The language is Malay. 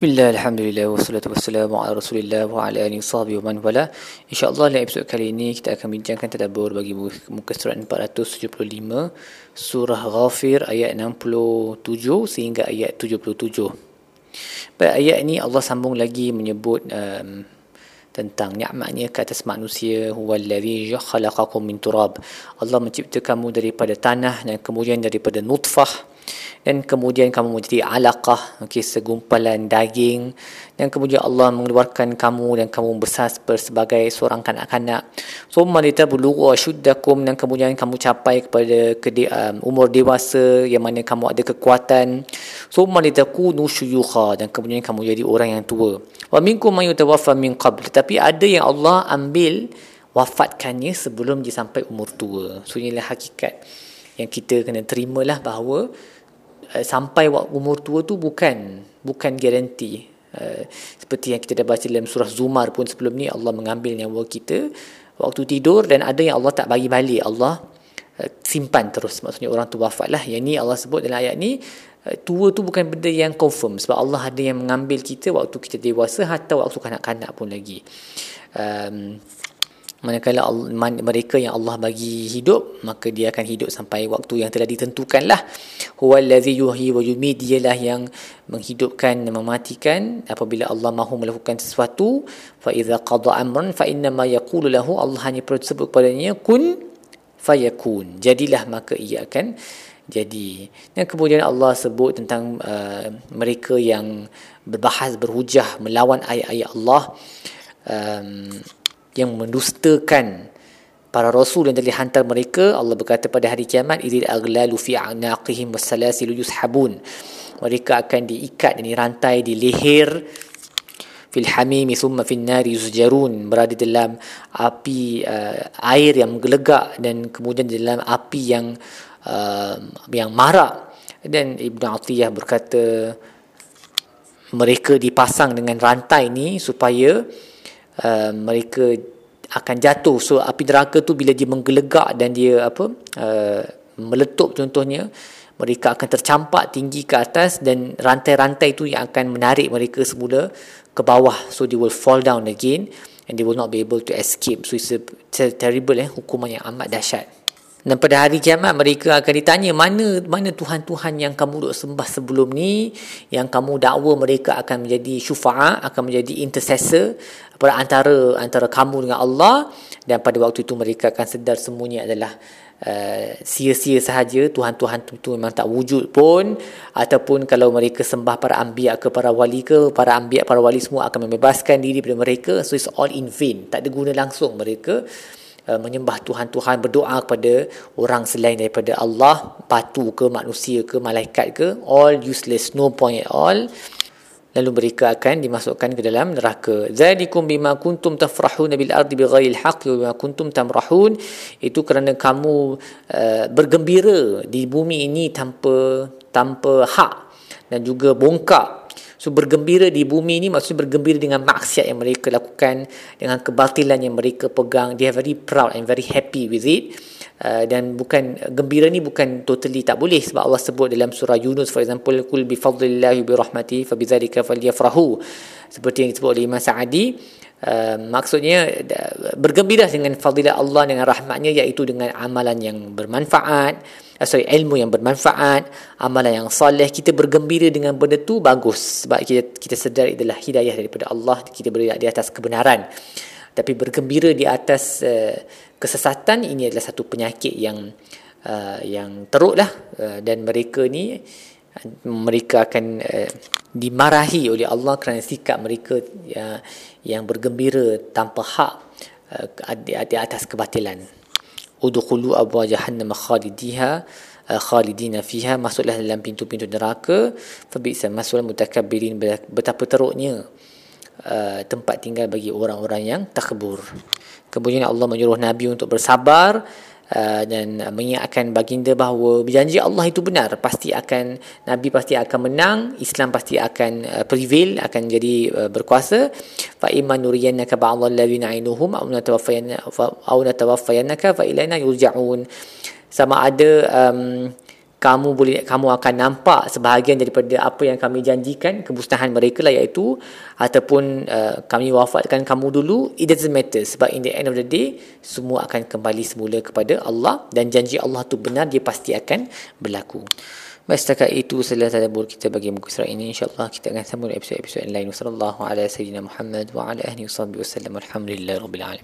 Bismillah, Alhamdulillah, wassalatu wassalamu ala rasulillah wa ala alihi sahbihi wa man wala. InsyaAllah dalam episod kali ini kita akan bincangkan tadabur bagi muka surat 475 Surah Ghafir ayat 67 sehingga ayat 77 Pada ayat ini Allah sambung lagi menyebut um, tentang nikmatnya ke atas manusia. Huwallazi khalaqakum min turab. Allah mencipta kamu daripada tanah dan kemudian daripada nutfah dan kemudian kamu menjadi alaqah okey segumpalan daging. Dan kemudian Allah mengeluarkan kamu dan kamu besar sebagai seorang kanak-kanak. Summa litablugu ashuddakum dan kemudian kamu capai kepada kede, um, umur dewasa yang mana kamu ada kekuatan. Summa litakunu syuyukha dan kemudian kamu jadi orang yang tua. Wa minkum may yatawaffa min qabl. Tetapi ada yang Allah ambil wafatkannya sebelum dia sampai umur tua. So inilah hakikat yang kita kena terimalah bahawa uh, sampai waktu umur tua tu bukan bukan garanti. Uh, seperti yang kita dah baca dalam surah Zumar pun sebelum ni Allah mengambil nyawa kita waktu tidur dan ada yang Allah tak bagi balik. Allah uh, simpan terus. Maksudnya orang tu wafat lah. Yang ni Allah sebut dalam ayat ni tua tu bukan benda yang confirm. Sebab Allah ada yang mengambil kita waktu kita dewasa atau waktu kanak-kanak pun lagi. Um, manakala mereka yang Allah bagi hidup maka dia akan hidup sampai waktu yang telah ditentukan lah huwallazi yuhyi wa yumit dialah yang menghidupkan dan mematikan. Apabila Allah mahu melakukan sesuatu fa idza qada amran fa inna ma yaqulu lahu Allah hanya perlu sebut kepadanya kun fayakun. Jadilah maka ia akan jadi. Dan kemudian Allah sebut tentang uh, mereka yang berbahas berhujah melawan ayat-ayat Allah. Um, yang mendustakan para rasul yang telah hantar mereka Allah berkata pada hari kiamat idil aglalu fi anaqihim wasalasilu yushabun. Mereka akan diikat dan dirantai di leher fil hamimi thumma fil nari yusjarun. Berada dalam api uh, air yang menggelegak dan kemudian dalam api yang uh, yang marak. Dan Ibn Atiyah berkata mereka dipasang dengan rantai ni supaya uh, mereka akan jatuh. So api neraka tu bila dia menggelegak dan dia apa uh, meletup contohnya mereka akan tercampak tinggi ke atas dan rantai-rantai tu yang akan menarik mereka semula ke bawah. So they will fall down again and they will not be able to escape. So it's a, terrible eh hukuman yang amat dahsyat dan pada hari kiamat mereka akan ditanya mana mana Tuhan-Tuhan yang kamu duk sembah sebelum ni? Yang kamu dakwa mereka akan menjadi syufa'a akan menjadi intercessor pada antara antara kamu dengan Allah. Dan pada waktu itu mereka akan sedar semuanya adalah Uh, sia-sia sahaja. Tuhan-Tuhan itu memang tak wujud pun. Ataupun kalau mereka sembah para ambiak ke para wali ke para ambiak para wali semua akan membebaskan diri daripada mereka. So it's all in vain. Tak ada guna langsung mereka. Uh, menyembah Tuhan-Tuhan berdoa kepada orang selain daripada Allah batu ke manusia ke malaikat ke all useless no point at all. Lalu mereka akan dimasukkan ke dalam neraka. Zalikum bima kuntum tafrahuna bil ardi bighairi alhaq wa bima kuntum tamrahun. Itu kerana kamu uh, bergembira di bumi ini tanpa tanpa hak dan juga bongkak So bergembira di bumi ini maksudnya bergembira dengan maksiat yang mereka lakukan, dengan kebatilan yang mereka pegang. They are very proud and very happy with it. Uh, dan bukan gembira ni bukan totally tak boleh sebab Allah sebut dalam surah Yunus for example kul bi fadlillahi bi rahmati fa bidzalika falyafrahu. Seperti yang disebut oleh Imam Sa'adi uh, maksudnya bergembira dengan fadilah Allah dengan rahmatnya iaitu dengan amalan yang bermanfaat uh, sorry ilmu yang bermanfaat amalan yang soleh kita bergembira dengan benda tu bagus sebab kita kita sedar adalah hidayah daripada Allah kita berada di atas kebenaran. Tapi bergembira di atas uh, kesesatan ini adalah satu penyakit yang uh, yang teruklah uh, dan mereka ni mereka akan uh, dimarahi oleh Allah kerana sikap mereka uh, yang bergembira tanpa hak uh, di, atas kebatilan. Udkhulu abwa jahannam khalidiha uh, khalidina fiha masuklah dalam pintu-pintu neraka fa bi'sa masul mutakabbirin betapa teruknya uh, tempat tinggal bagi orang-orang yang takbur. Kemudian Allah menyuruh nabi untuk bersabar Uh, dan mengingatkan baginda bahawa berjanji Allah itu benar. Pasti akan nabi pasti akan menang Islam pasti akan uh, prevail akan jadi uh, berkuasa. Fa imma nuriyannaka ba'd alladhina ainuhum aw natawaffayannaka aw natawaffayannaka fa ilaina yurja'un. Sama ada um, kamu boleh kamu akan nampak sebahagian daripada apa yang kami janjikan kemusnahan mereka lah iaitu ataupun uh, kami wafatkan kamu dulu it doesn't matter sebab in the end of the day semua akan kembali semula kepada Allah dan janji Allah tu benar dia pasti akan berlaku. Setakat itu selesai tadabbur kita bagi muka surat ini insyaallah kita akan sambung episod-episod lain. Sallallahu alaihi wasallam wa ala alihi wasallam alhamdulillah rabbil alamin